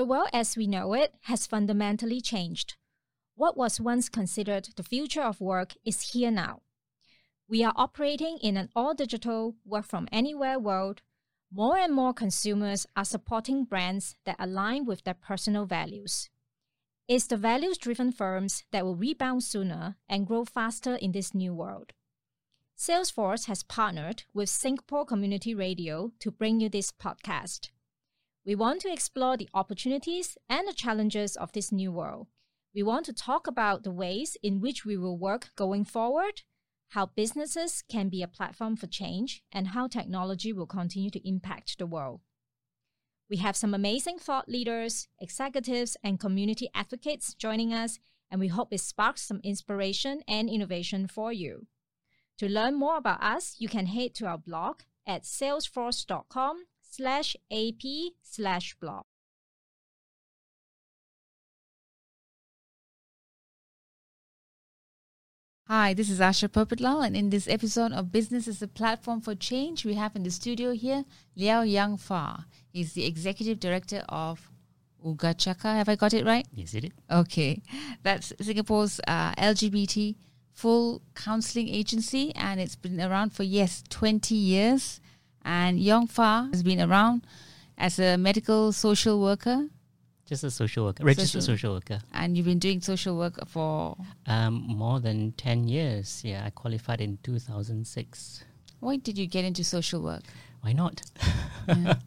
The world as we know it has fundamentally changed. What was once considered the future of work is here now. We are operating in an all digital, work from anywhere world. More and more consumers are supporting brands that align with their personal values. It's the values driven firms that will rebound sooner and grow faster in this new world. Salesforce has partnered with Singapore Community Radio to bring you this podcast. We want to explore the opportunities and the challenges of this new world. We want to talk about the ways in which we will work going forward, how businesses can be a platform for change, and how technology will continue to impact the world. We have some amazing thought leaders, executives, and community advocates joining us, and we hope it sparks some inspiration and innovation for you. To learn more about us, you can head to our blog at salesforce.com slash ap slash blog. Hi, this is Asha Perpetlal, and in this episode of Business as a Platform for Change, we have in the studio here Leow Yangfa. He's the executive director of Oogachaga. Have I got it right? Yes, it is. Okay. That's Singapore's uh, LGBT full counseling agency, and it's been around for, yes, 20 years. And Yangfa has been around as a medical social worker just a social worker, registered social, Social. worker. and you've been doing social work for Um, more than 10 years. Yeah, I qualified in 2006. why did you get into social work Why not? Yeah.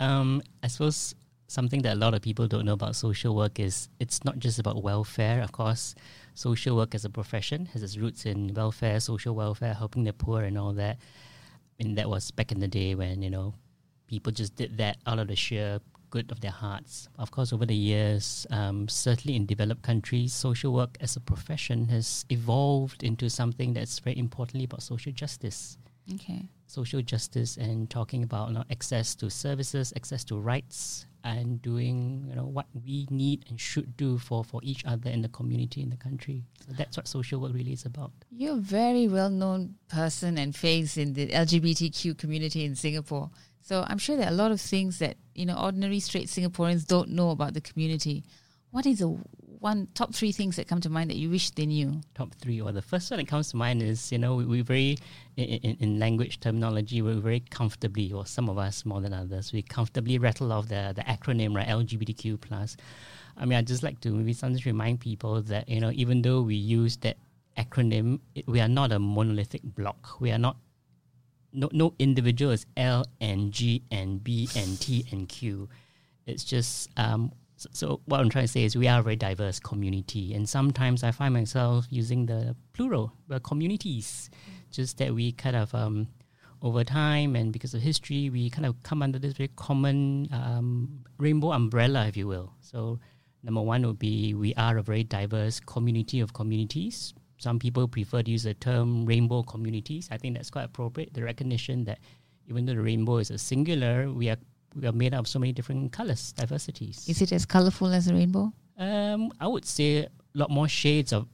Um, I suppose something that a lot of people don't know about social work is it's not just about welfare. Of course, social work as a profession has its roots in welfare, social welfare, helping the poor, and all that. And that was back in the day when you know people just did that out of the sheer good of their hearts. Of course, over the years, um, certainly in developed countries, social work as a profession has evolved into something that's very importantly about social justice okay social justice and talking about you know, access to services, access to rights, and doing you know what we need and should do for for each other in the community in the country. So that's what social work really is about. You're a very well known person and face in the LGBTQ community in Singapore. So I'm sure there are a lot of things that, you know, ordinary straight Singaporeans don't know about the community. What is the one top three things that come to mind that you wish they knew? Top three, or the first one that comes to mind is you know we, we very in, in, in language terminology we're very comfortably, or some of us more than others, we comfortably rattle off the the acronym right LGBTQ plus. I mean, I just like to maybe sometimes remind people that you know even though we use that acronym, it, we are not a monolithic block. We are not no no individual is L and G and B and T and Q. It's just um, so, what I'm trying to say is we are a very diverse community, and sometimes I find myself using the plural, the communities, just that we kind of um, over time and because of history, we kind of come under this very common um, rainbow umbrella, if you will. So number one would be we are a very diverse community of communities. Some people prefer to use the term rainbow communities. I think that's quite appropriate. The recognition that even though the rainbow is a singular, we are we are made up of so many different colors, diversities. Is it as colorful as a rainbow? Um, I would say a lot more shades of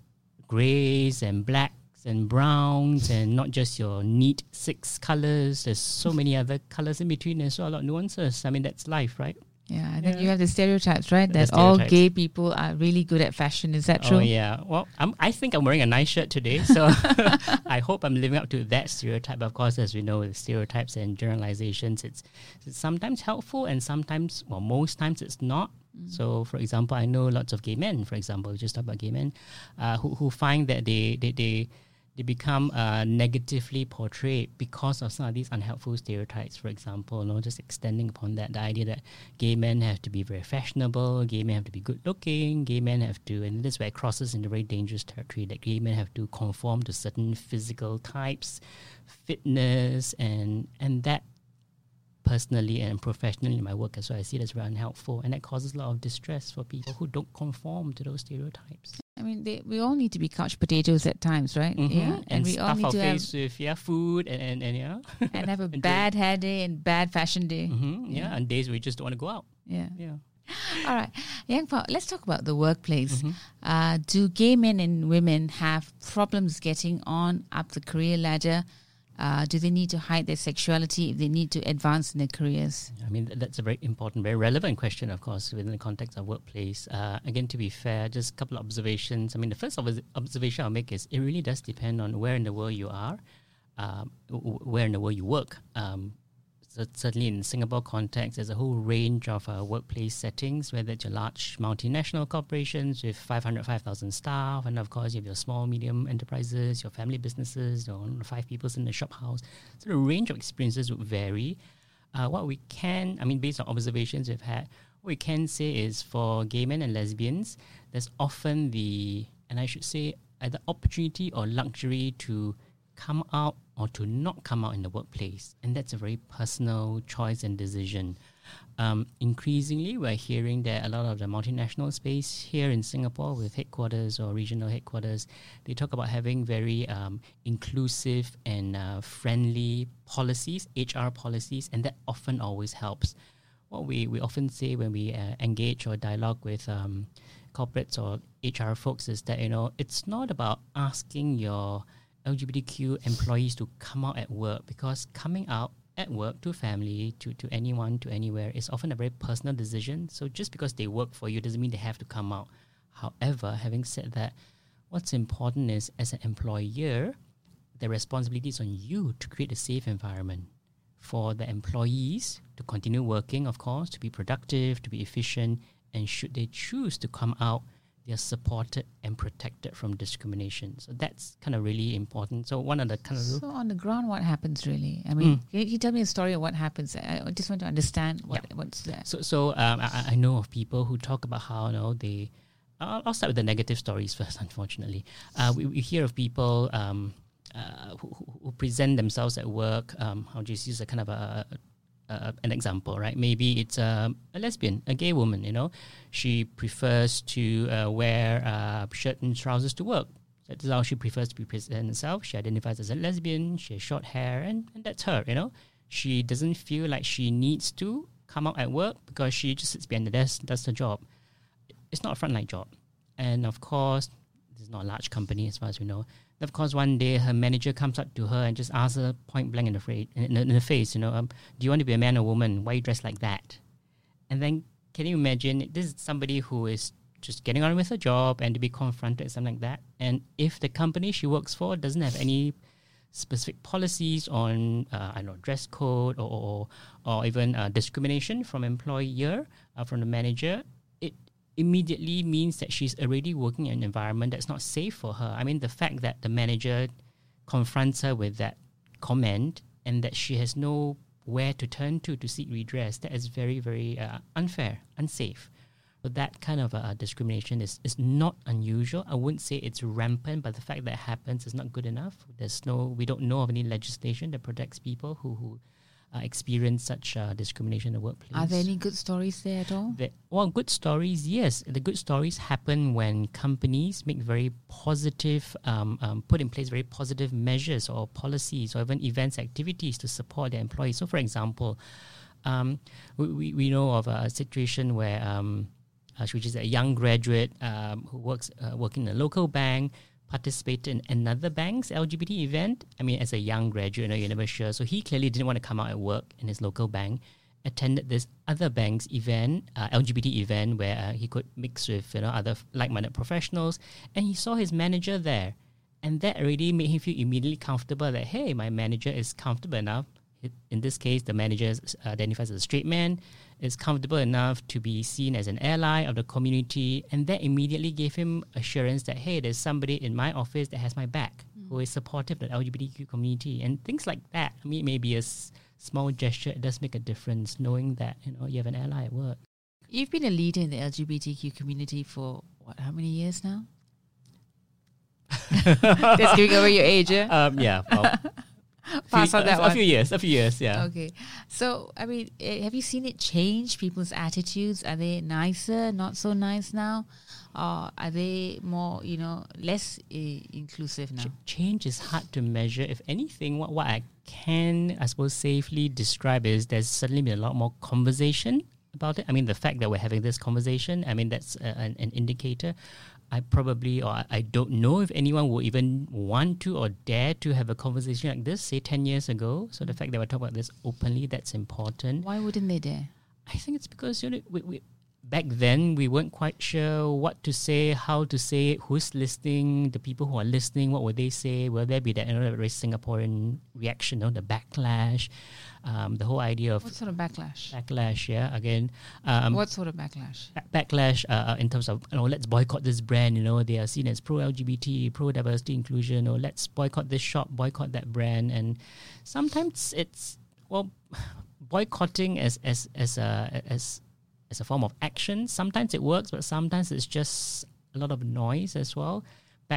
grays and blacks and browns and not just your neat six colors. There's so many other colors in between as well, a lot of nuances. I mean, that's life, right? Yeah, and then Yeah. you have the stereotypes, right? The that all gay people are really good at fashion. Is that true? Oh, yeah. Well, I'm, I think I'm wearing a nice shirt today, so I hope I'm living up to that stereotype. Of course, as we know, with stereotypes and generalizations, it's, it's sometimes helpful and sometimes, well, most times it's not. So, for example, I know lots of gay men, for example, we just talk about gay men, uh, who, who find that they, they, they, they become uh, negatively portrayed because of some of these unhelpful stereotypes. For example, you know, just extending upon that, the idea that gay men have to be very fashionable, gay men have to be good looking, gay men have to, and this is where it crosses into very dangerous territory, that gay men have to conform to certain physical types, fitness, and and that personally and professionally in my work as well, I see it as very unhelpful, and that causes a lot of distress for people who don't conform to those stereotypes. I mean, they, we all need to be couch potatoes at times, right? Mhm. Yeah, and, we all stuff need our to have face with yeah food and and, and yeah and have a and bad hair day and bad fashion day. hmm yeah. Yeah. and days where you just don't want to go out. Yeah. Yeah. All right, Yangfa, let's talk about the workplace. Mhm. Uh, do gay men and women have problems getting on up the career ladder Uh, do they need to hide their sexuality if they need to advance in their careers? I mean, that's a very important, very relevant question, of course, within the context of workplace. Uh, again, to be fair, just a couple of observations. I mean, the first observation I'll make is it really does depend on where in the world you are, um, where in the world you work. Um, so certainly in Singapore context, there's a whole range of uh, workplace settings, whether it's your large multinational corporations with 500, 5,000 staff, and of course you have your small, medium enterprises, your family businesses, your five people in the shop house. So the range of experiences would vary. Uh, what we can, I mean, based on observations we've had, what we can say is for gay men and lesbians, there's often the, and I should say, either opportunity or luxury to come out or to not come out in the workplace. And that's a very personal choice and decision. Um, increasingly, we're hearing that a lot of the multinational space here in Singapore, with headquarters or regional headquarters, they talk about having very um, inclusive and uh, friendly policies, HR policies, and that often always helps. What we, we often say when we uh, engage or dialogue with um, corporates or HR folks is that you know it's not about asking your LGBTQ employees to come out at work because coming out at work to family, to, to anyone, to anywhere is often a very personal decision. So just because they work for you doesn't mean they have to come out. However, having said that, what's important is as an employer, the responsibility is on you to create a safe environment for the employees to continue working, of course, to be productive, to be efficient, and should they choose to come out they're supported and protected from discrimination. So that's kind of really important. So one of the kind of so on the ground, what happens really? I mean, mm. can you tell me a story of what happens? I just want to understand what yeah. what's there. So so um, I, I, know of people who talk about how you know they. I'll, I'll start with the negative stories first. Unfortunately, uh, we, we hear of people. Um, uh, who, who, present themselves at work. Um, I'll just use a kind of a, uh, an example, right? Maybe it's a, a, lesbian, a gay woman, you know. She prefers to uh, wear uh, shirt and trousers to work. That's how she prefers to be present herself. She identifies as a lesbian, she has short hair, and, and that's her, you know. She doesn't feel like she needs to come out at work because she just sits behind the desk, does the job. It's not a frontline job. And of course, this is not a large company as far as we know of course, one day her manager comes up to her and just asks her point blank in the, face, in, in the face, you know, um, do you want to be a man or woman? Why you dressed like that? And then can you imagine this is somebody who is just getting on with her job and to be confronted with something like that? And if the company she works for doesn't have any specific policies on uh, I don't know dress code or or, or even uh, discrimination from employer uh, from the manager, immediately means that she's already working in an environment that's not safe for her. I mean, the fact that the manager confronts her with that comment and that she has no where to turn to to seek redress, that is very, very uh, unfair, unsafe. So that kind of uh, discrimination is, is not unusual. I wouldn't say it's rampant, but the fact that it happens is not good enough. There's no, we don't know of any legislation that protects people who, who uh, experience such uh, discrimination in the workplace. Are there any good stories there at all? Well, good stories, yes. The good stories happen when companies make very positive, um, um, put in place very positive measures or policies or even events, activities to support their employees. So, for example, um, we, we know of a situation where, um, uh, which is a young graduate um, who works uh, working in a local bank participated in another bank's LGBT event. I mean, as a young graduate, you're never sure. So he clearly didn't want to come out at work in his local bank. Attended this other bank's event, uh, LGBT event, where uh, he could mix with you know other like-minded professionals, and he saw his manager there, and that already made him feel immediately comfortable. That hey, my manager is comfortable enough. In this case, the manager identifies as a straight man is comfortable enough to be seen as an ally of the community, and that immediately gave him assurance that hey, there's somebody in my office that has my back, mm. who is supportive of the LGBTQ community, and things like that. I mean, maybe a s- small gesture it does make a difference, knowing that you know you have an ally at work. You've been a leader in the LGBTQ community for what? How many years now? That's giving away your age, yeah? Um, yeah. Well, pass on that a, one. A few years, a few years, yeah. Okay. So, I mean, eh, have you seen it change? People's attitudes are they nicer, not so nice now, or are they more, you know, less uh, inclusive now? Ch- change is hard to measure. If anything, what what I can, I suppose, safely describe is there's certainly been a lot more conversation about it. I mean, the fact that we're having this conversation, I mean, that's uh, an, an indicator. I probably or I, don't know if anyone will even want to or dare to have a conversation like this, say ten years ago. So the fact that we're talking about this openly, that's important. Why wouldn't they dare? I think it's because you know we, we back then we weren't quite sure what to say, how to say it, who's listening, the people who are listening, what would they say? Will there be that you know, very Singaporean reaction, you know, the backlash, um, the whole idea of What sort of backlash? backlash? Yeah, again, um, what sort of backlash? ba- backlash uh, uh, in terms of you know let's boycott this brand. You know, they are seen as pro LGBT, pro diversity inclusion, or let's boycott this shop, boycott that brand, and sometimes it's well boycotting as as as a as as a form of action. Sometimes it works, but sometimes it's just a lot of noise as well.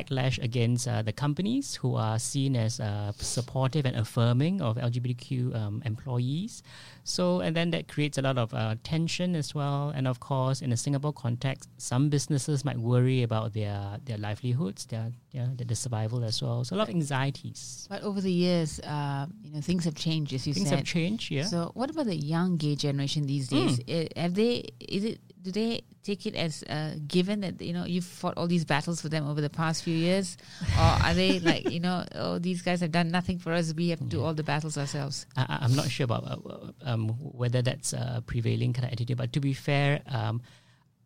Backlash against uh, the companies who are seen as uh, supportive and affirming of LGBTQ um, employees. So, and then that creates a lot of uh, tension as well. And of course, in a Singapore context, some businesses might worry about their their livelihoods, their their, their survival as well. So, a lot of anxieties. But over the years, uh, you know, things have changed, as you Things said. Things have changed, yeah. So, what about the young gay generation these days? Hmm. I- Have they? Is it? Do they take it as uh, given that you know you've fought all these battles for them over the past few years, or are they like you know, oh, these guys have done nothing for us. We have to do all the battles ourselves. I, I'm not sure about uh, um, whether that's a prevailing kind of attitude, but to be fair, um,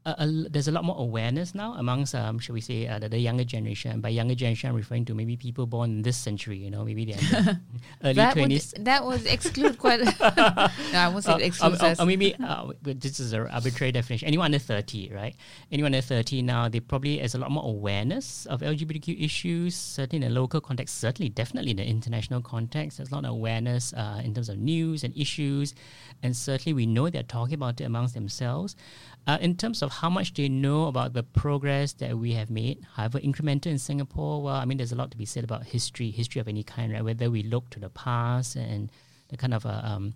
a, there's a lot more awareness now amongst, um, shall we say, uh, the, the younger generation. By younger generation, I'm referring to maybe people born in this century. You know, maybe they're early that would twenties. that would exclude quite. no, I won't say Uh, excludes or, us. or, or maybe uh, but this is an arbitrary definition. Anyone under thirty, right? Anyone under thirty now, they probably has a lot more awareness of LGBTQ issues. Certainly in a local context, certainly definitely in the international context, there's a lot of awareness uh, in terms of news and issues, and certainly we know they're talking about it amongst themselves. Uh, in terms of how much they know about the progress that we have made, however incremental in Singapore, well, I mean, there's a lot to be said about history, history of any kind, right? Whether we look to the past and the kind of uh, um,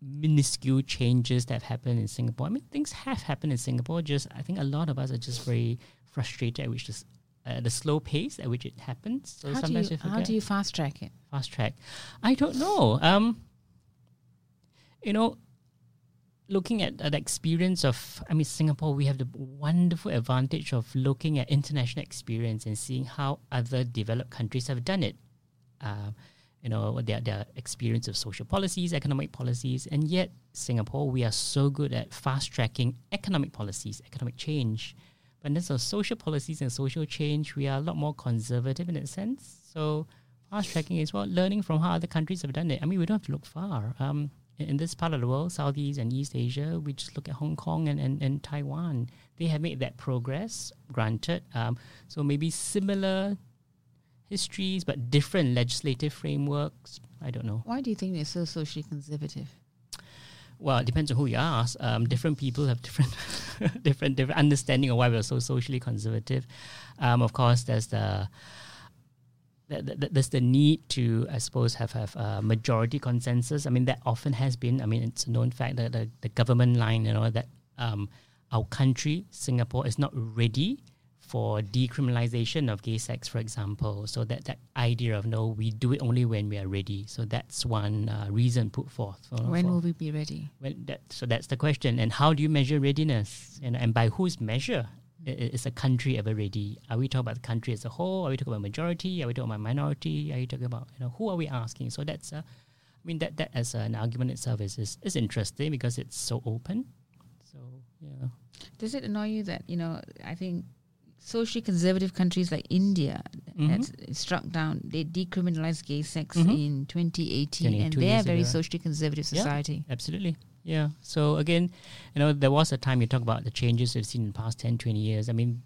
minuscule changes that have happened in Singapore. I mean, things have happened in Singapore. Just I think a lot of us are just very frustrated at which this, uh, the slow pace at which it happens. So how do sometimes you we how do you fast track it? fast track. I don't know. Um, you know, looking at the experience of, I mean, Singapore, we have the wonderful advantage of looking at international experience and seeing how other developed countries have done it. Uh, you know, their, their experience of social policies, economic policies, and yet Singapore, we are so good at fast tracking economic policies, economic change. But in terms of social policies and social change, we are a lot more conservative in that sense. So fast tracking is well learning from how other countries have done it. I mean, we don't have to look far. Um, in, this part of the world, Southeast and East Asia, we just look at Hong Kong and, and, and Taiwan. They have made that progress, granted. Um, so maybe similar histories, but different legislative frameworks. I don't know. Why do you think they're so socially conservative? Well, it depends on who you ask. Um, different people have different, different, different understanding of why we're so socially conservative. Um, of course, there's the th- th- th- there's the need to, I suppose, have have a majority consensus. I mean, that often has been. I mean, it's a known fact that the, the government line, you know, that um, our country, Singapore, is not ready for decriminalization of gay sex, for example. So that that idea of no, we do it only when we are ready. So that's one uh, reason put forth. for- When for- will we be ready? when that, so that's the question. And how do you measure readiness? And, and by whose measure is a country ever ready? Are we talking about the country as a whole? Are we talking about majority? Are we talking about minority? Are you talking about you know who are we asking? So that's uh, I mean that that as an argument itself is, is is interesting because it's so open. So yeah. Does it annoy you that you know? I think socially conservative countries like India Mhm. that's struck down. They decriminalized gay sex Mhm. in 2018, and they're a very ago. socially conservative Yeah. society. Absolutely. Yeah. So again, you know, there was a time you talk about the changes we've seen in the past 10, 20 years. I mean,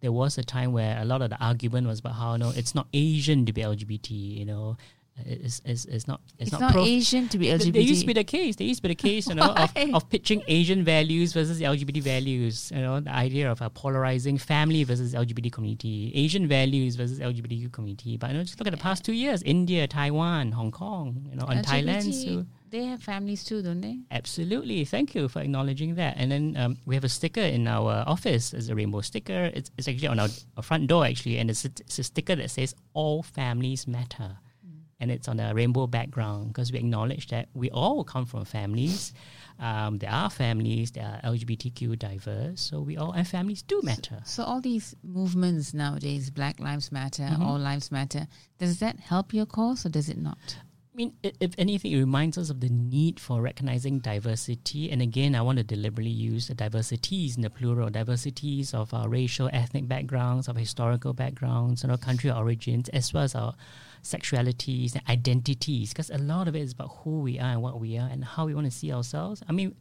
there was a time where a lot of the argument was about how, no, it's not Asian to be LGBT, you know. It's, it's, it's not it's, It's, not, pro- Asian to be LGBT. There used to be the case. There used to be the case, you know, of, of pitching Asian values versus LGBT values. You know, the idea of a polarizing family versus LGBT community, Asian values versus LGBTQ community. But you know, just look at the past two years: India, Taiwan, Hong Kong, you know, and Thailand. LGBT, So they have families too, don't they? absolutely, thank you for acknowledging that. And then um, we have a sticker in our office as a rainbow sticker. It's, it's actually on our, our front door actually, and it's a, it's a sticker that says "All families matter." and it's on a rainbow background because we acknowledge that we all come from families. Um, there are families that are LGBTQ diverse, so we all and families do matter. So all these movements nowadays, Black Lives Matter, Mhm. All Lives Matter, does that help your cause or does it not? I mean, if anything, it reminds us of the need for recognizing diversity. And again, I want to deliberately use the diversities in the plural, diversities of our racial, ethnic backgrounds, of historical backgrounds, and our country origins, as well as our sexualities and identities. Because a lot of it is about who we are and what we are and how we want to see ourselves. I mean,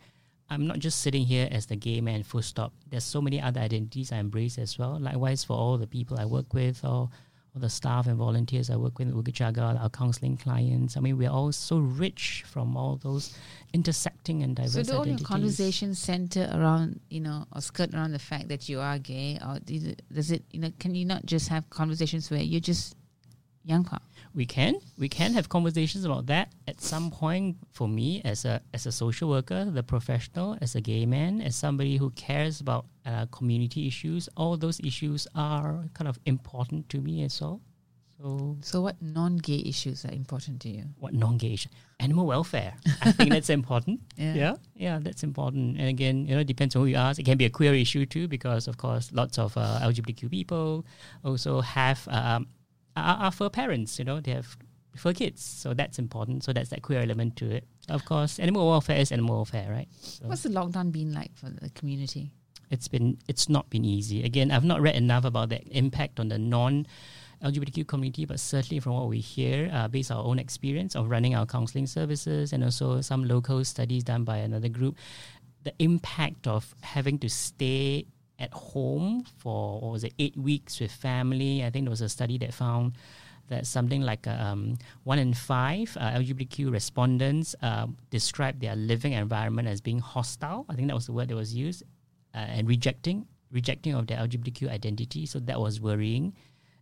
I'm not just sitting here as the gay man, full stop. There's so many other identities I embrace as well. Likewise, for all the people I work with or all the staff and volunteers I work with in our counseling clients. I mean, we're all so rich from all those intersecting and diverse so do all your conversations center around, you know, or skirt around the fact that you are gay, or does it, you know, can you not just have conversations where you're just young pop? We can we can have conversations about that at some point for me as a as a social worker the professional as a gay man as somebody who cares about uh, community issues all those issues are kind of important to me as well so So what non-gay issues are important to you? what non-gay issue? animal welfare i think that's important Yeah. yeah yeah that's important and again you know it depends on who you ask it can be a queer issue too because of course lots of uh, lgbtq people also have um, are, are fur parents you know they have fur kids. So that's important. So that's that queer element to it. Of course animal welfare is animal welfare right? So What's the lockdown been like for the community? it's been it's not been easy. Again i've not read enough about the impact on the non LGBTQ community, but certainly from what we hear, uh, based on our own experience of running our counseling services and also some local studies done by another group, the impact of having to stay at home for what was it eight weeks with family. I think there was a study that found that something like um, one in five uh, LGBTQ respondents uh, described their living environment as being hostile. I think that was the word that was used, uh, and rejecting rejecting of their LGBTQ identity. So that was worrying.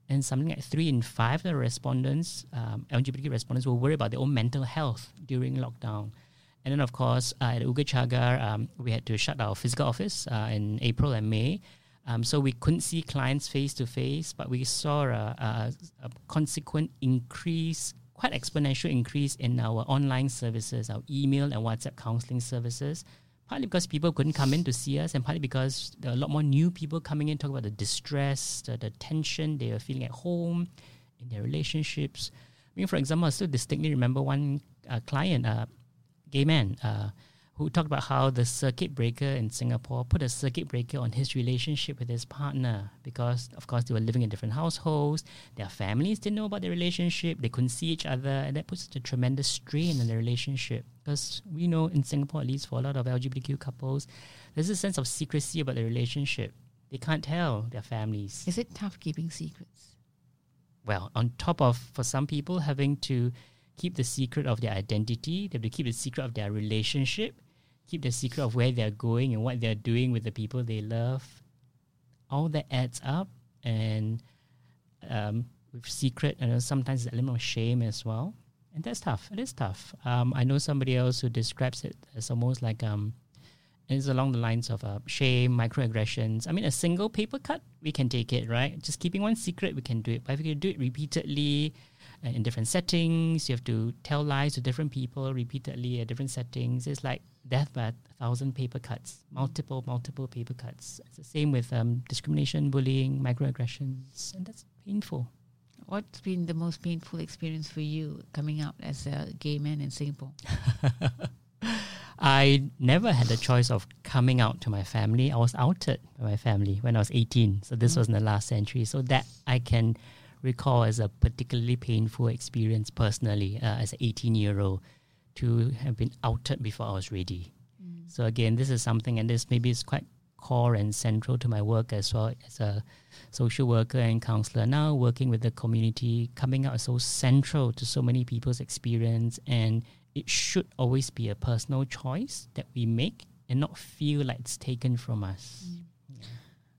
And something like three in five of the respondents, um, LGBTQ respondents, were worried about their own mental health during lockdown. And then, of course, uh, at Oogachaga, um, we had to shut our physical office uh, in April and May. Um, so we couldn't see clients face to face, but we saw a, a, a consequent increase, quite exponential increase in our online services, our email and WhatsApp counseling services. Partly because people couldn't come in to see us, and partly because there are a lot more new people coming in talking about the distress, the, the tension they are feeling at home, in their relationships. I mean, for example, I still distinctly remember one uh, client, uh, gay man, uh, who talked about how the circuit breaker in Singapore put a circuit breaker on his relationship with his partner because, of course, they were living in different households. Their families didn't know about their relationship. They couldn't see each other, and that puts a tremendous strain on their relationship. Because we know in Singapore, at least for a lot of LGBTQ couples, there's a sense of secrecy about the relationship. They can't tell their families Is it tough keeping secrets? well, on top of for some people having to keep the secret of their identity, they have to keep the secret of their relationship, keep the secret of where they're going and what they're doing with the people they love. All that adds up, and um, with secret, and sometimes there's an element of shame as well, and that's tough. It is tough. Um, I know somebody else who describes it as almost like um, it's along the lines of uh, shame, microaggressions. I mean, a single paper cut, we can take it, right? Just keeping one secret, we can do it. But if you do it repeatedly uh, in different settings, you have to tell lies to different people repeatedly at different settings. It's like death by a thousand paper cuts, multiple, multiple paper cuts. It's the same with um, discrimination, bullying, microaggressions, and that's painful. What's been the most painful experience for you coming out as a gay man in Singapore? I never had the choice of coming out to my family. I was outed by my family when I was 18. So this was in the last century. So that I can recall as a particularly painful experience personally uh, as an 18 year old to have been outed before I was ready. So again, this is something, and this maybe is quite core and central to my work as well as a social worker and counselor. Now working with the community, coming out is so central to so many people's experience, and it should always be a personal choice that we make and not feel like it's taken from us.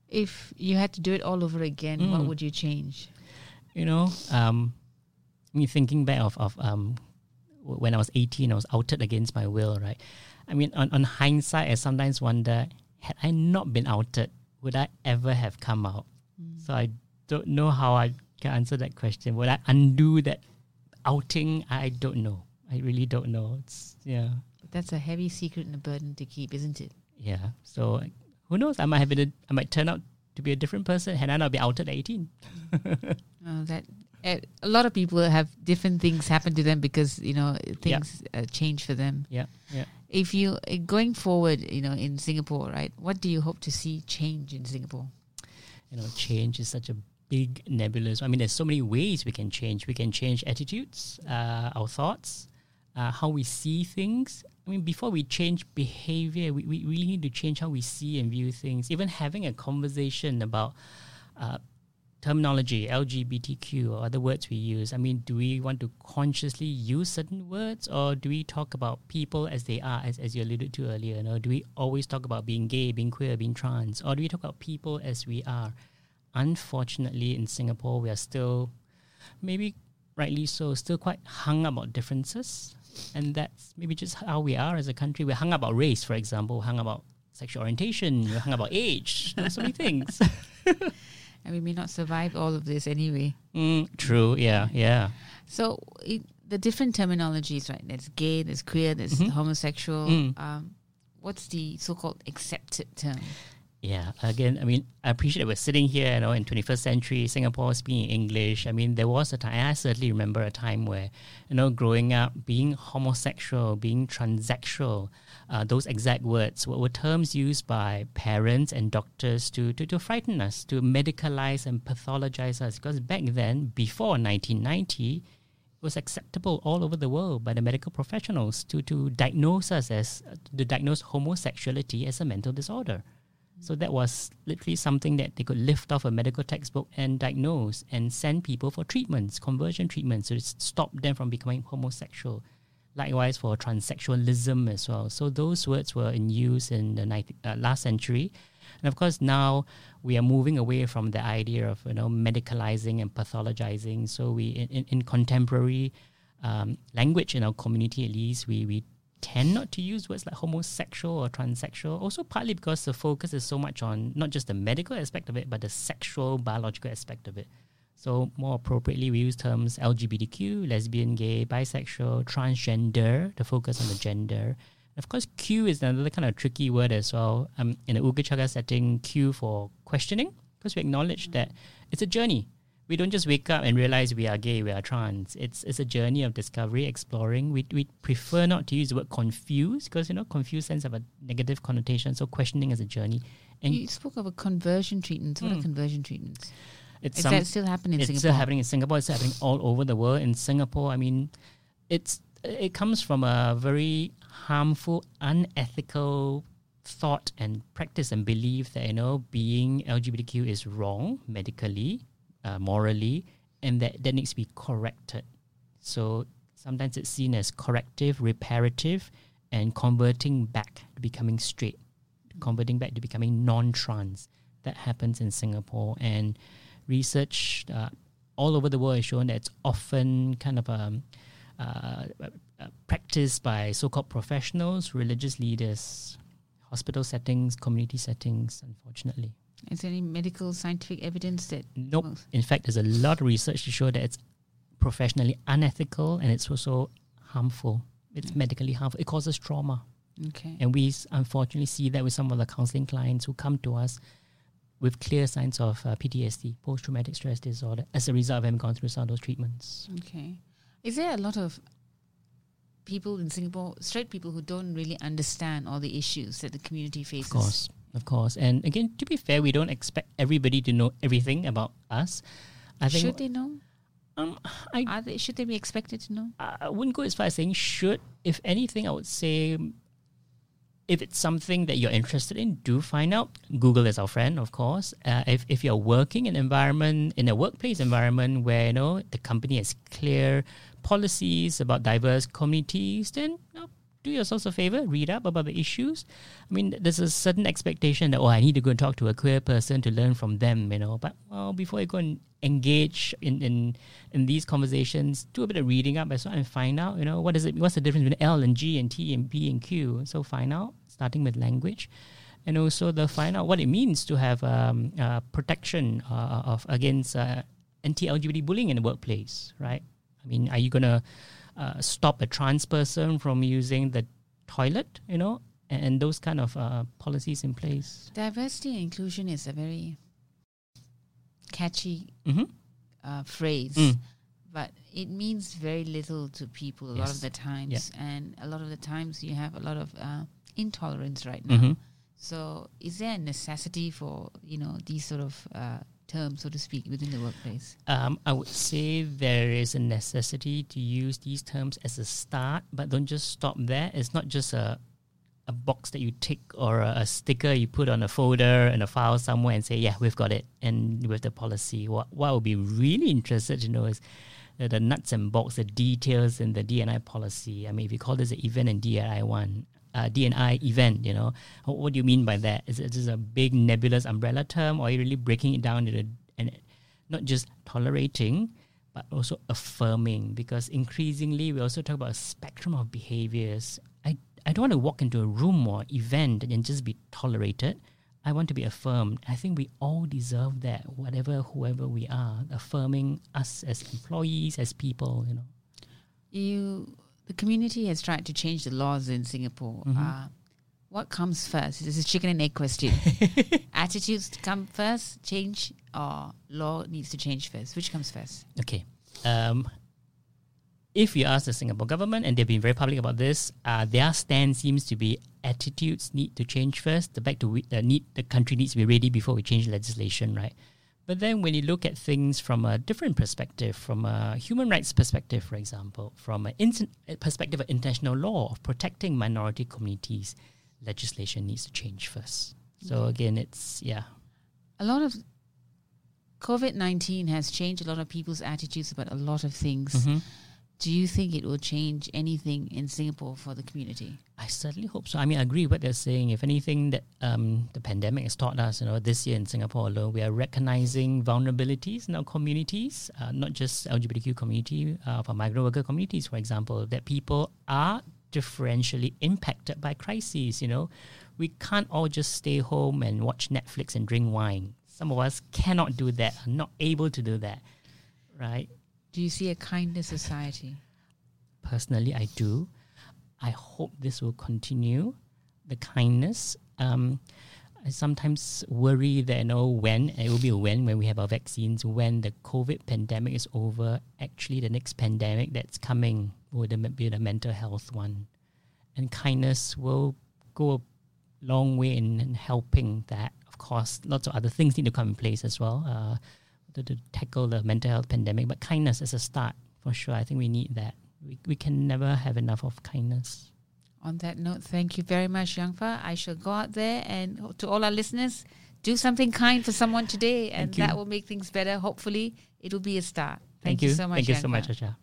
If you had to do it all over again, what Mm. would you change? You know, um, me thinking back of, of um, when I was 18, I was outed against my will, right? I mean, on, on hindsight, I sometimes wonder, had I not been outed, would I ever have come out? So I don't know how I can answer that question. Would I undo that outing, I don't know. I really don't know. It's yeah, That's a heavy secret and a burden to keep, isn't it? yeah. So who knows? I might have been. A, I might turn out to be a different person, and I not be outed at eighteen. Uh, that uh, a lot of people have different things happen to them because you know things uh, change for them. Yeah, yeah. If you uh, going forward, you know, in Singapore, right? What do you hope to see change in Singapore? you know, change is such a big nebulous. I mean, there's so many ways we can change. We can change attitudes, uh, our thoughts, uh, how we see things. I mean, before we change behavior, we, we really need to change how we see and view things. Even having a conversation about uh, terminology, LGBTQ, or other words we use. I mean, do we want to consciously use certain words, or do we talk about people as they are, as, as you alluded to earlier? You know, do we always talk about being gay, being queer, being trans, or do we talk about people as we are? Unfortunately, in Singapore, we are still, maybe rightly so, still quite hung about differences, and that's maybe just how we are as a country. We're hung about race, for example, hung about sexual orientation, we're hung about age, so many things. And we may not survive all of this anyway. Mm, true. Yeah. Yeah. So it, the different terminologies, right? There's gay, there's queer, there's Mhm. homosexual. Mm. Um, what's the so-called accepted term? Yeah. Again, I mean, I appreciate we're sitting here, you know, in 21st century Singapore speaking English. I mean, there was a time. I certainly remember a time where, you know, growing up, being homosexual, being transsexual, uh, those exact words were, were terms used by parents and doctors to, to to frighten us, to medicalize and pathologize us. Because back then, before 1990. It was acceptable all over the world by the medical professionals to, to diagnose us as to diagnose homosexuality as a mental disorder. So that was literally something that they could lift off a medical textbook and diagnose and send people for treatments, conversion treatments, to stop them from becoming homosexual. Likewise for transsexualism as well. So those words were in use in the 19, uh, last century. And of course, now we are moving away from the idea of you know medicalizing and pathologizing. So we in, in, in contemporary um, language in our community, at least, we we tend not to use words like homosexual or transsexual. Also, partly because the focus is so much on not just the medical aspect of it, but the sexual biological aspect of it. So more appropriately, we use terms LGBTQ, lesbian, gay, bisexual, transgender, to focus on the gender. Of course, Q is another kind of tricky word as well. Um, in the Oogachaga setting, Q for questioning, because we acknowledge that it's a journey. We don't just wake up and realize we are gay, we are trans. It's it's a journey of discovery, exploring. We we prefer not to use the word confused because you know confused sense of a negative connotation. So questioning is a journey, and you spoke of a conversion treatments. What are Mm. conversion treatments? it's Is some, that still happening in it's Singapore? still happening in Singapore. It's happening all over the world. In Singapore, I mean, it's it comes from a very harmful, unethical thought and practice and belief that you know being LGBTQ is wrong medically, uh, morally, and that that needs to be corrected. So sometimes it's seen as corrective, reparative, and converting back to becoming straight, converting back to becoming non-trans. That happens in Singapore, and research uh, all over the world has shown that it's often kind of um, uh, uh, practiced by so-called professionals, religious leaders, hospital settings, community settings. Unfortunately, Is there any medical scientific evidence that nope. Well- In fact, there's a lot of research to show that it's professionally unethical and it's also harmful. It's medically harmful. It causes trauma. okay? And we unfortunately see that with some of the counseling clients who come to us with clear signs of uh, PTSD, post traumatic stress disorder, as a result of having gone through some of those treatments. Okay. Is there a lot of people in Singapore, straight people, who don't really understand all the issues that the community faces? Of course, of course. And again, to be fair, we don't expect everybody to know everything about us. I think Should they know? um, I, Are they, should they be expected to know? I wouldn't go as far as saying should. If anything, I would say if it's something that you're interested in, do find out. Google is our friend, of course. Uh, if, if you're working in an environment, in a workplace environment where, you know, the company has clear policies about diverse communities, then you know, do yourselves a favor, read up about the issues. I mean, there's a certain expectation that, oh, I need to go and talk to a queer person to learn from them, you know. But, well, before you go and engage in, in, in these conversations, do a bit of reading up as well and find out, you know, what is it, what's the difference between L and G and T and P and Q. So find out, starting with language. And also the find out what it means to have um, uh, protection uh, of against uh, anti-LGBT bullying in the workplace, right? I mean, are you going to uh, stop a trans person from using the toilet, you know, and, and those kind of uh, policies in place? Diversity and inclusion is a very catchy Mm-hmm. uh, phrase, Mm. but it means very little to people a lot of the times. Yeah. And a lot of the times you have a lot of uh, intolerance right now. Mm-hmm. So, is there a necessity for you know these sort of terms, so to speak, within the workplace? Um, I would say there is a necessity to use these terms as a start, but don't just stop there. It's not just a a box that you tick or a, a sticker you put on a folder and a file somewhere and say, "Yeah, we've got it." And with the policy, what what I would be really interested to know is the, the nuts and bolts, the details in the DNI policy. I mean, if you call this an event and DNI one. Uh, DNI event, you know, what, do you mean by that? Is it just a big nebulous umbrella term, or are you really breaking it down into and not just tolerating, but also affirming. Because increasingly, we also talk about a spectrum of behaviors. I, I don't want to walk into a room or event and just be tolerated. I want to be affirmed. I think we all deserve that, whatever, whoever we are, affirming us as employees, as people, you know. You, the community has tried to change the laws in Singapore. Mm-hmm. Uh, what comes first? This is a chicken and egg question. Attitudes come first, change, or law needs to change first? Which comes first? Okay. Um, if you ask the Singapore government, and they've been very public about this, uh, their stand seems to be attitudes need to change first. The back to we- uh, need the country needs to be ready before we change legislation, right? But then when you look at things from a different perspective, from a human rights perspective, for example, from an in- perspective of international law of protecting minority communities, legislation needs to change first. So again, it's yeah, A lot of COVID 19 has changed a lot of people's attitudes about a lot of things. Mm-hmm. Do you think it will change anything in Singapore for the community? I certainly hope so. I mean, I agree with what they're saying. If anything, that um, the pandemic has taught us, you know, this year in Singapore alone, we are recognizing vulnerabilities in our communities, uh, not just LGBTQ community, uh, for migrant worker communities, for example, that people are differentially impacted by crises. You know, we can't all just stay home and watch Netflix and drink wine. Some of us cannot do that, are not able to do that, right? Do you see a kinder society? personally I do. I hope this will continue. The kindness. Um, I sometimes worry that you know when it will be a when when we have our vaccines. When the COVID pandemic is over, actually the next pandemic that's coming will be the mental health one, and kindness will go a long way in, in helping that. Of course, lots of other things need to come in place as well uh, to, to tackle the mental health pandemic. But kindness is a start for sure. I think we need that. We, we can never have enough of kindness. On that note, thank you very much, Yangfa. I shall go out there and to all our listeners, do something kind for someone today, and that will make things better. Hopefully, it will be a start. Thank, you. you so much. Thank you Yang so much. Asha.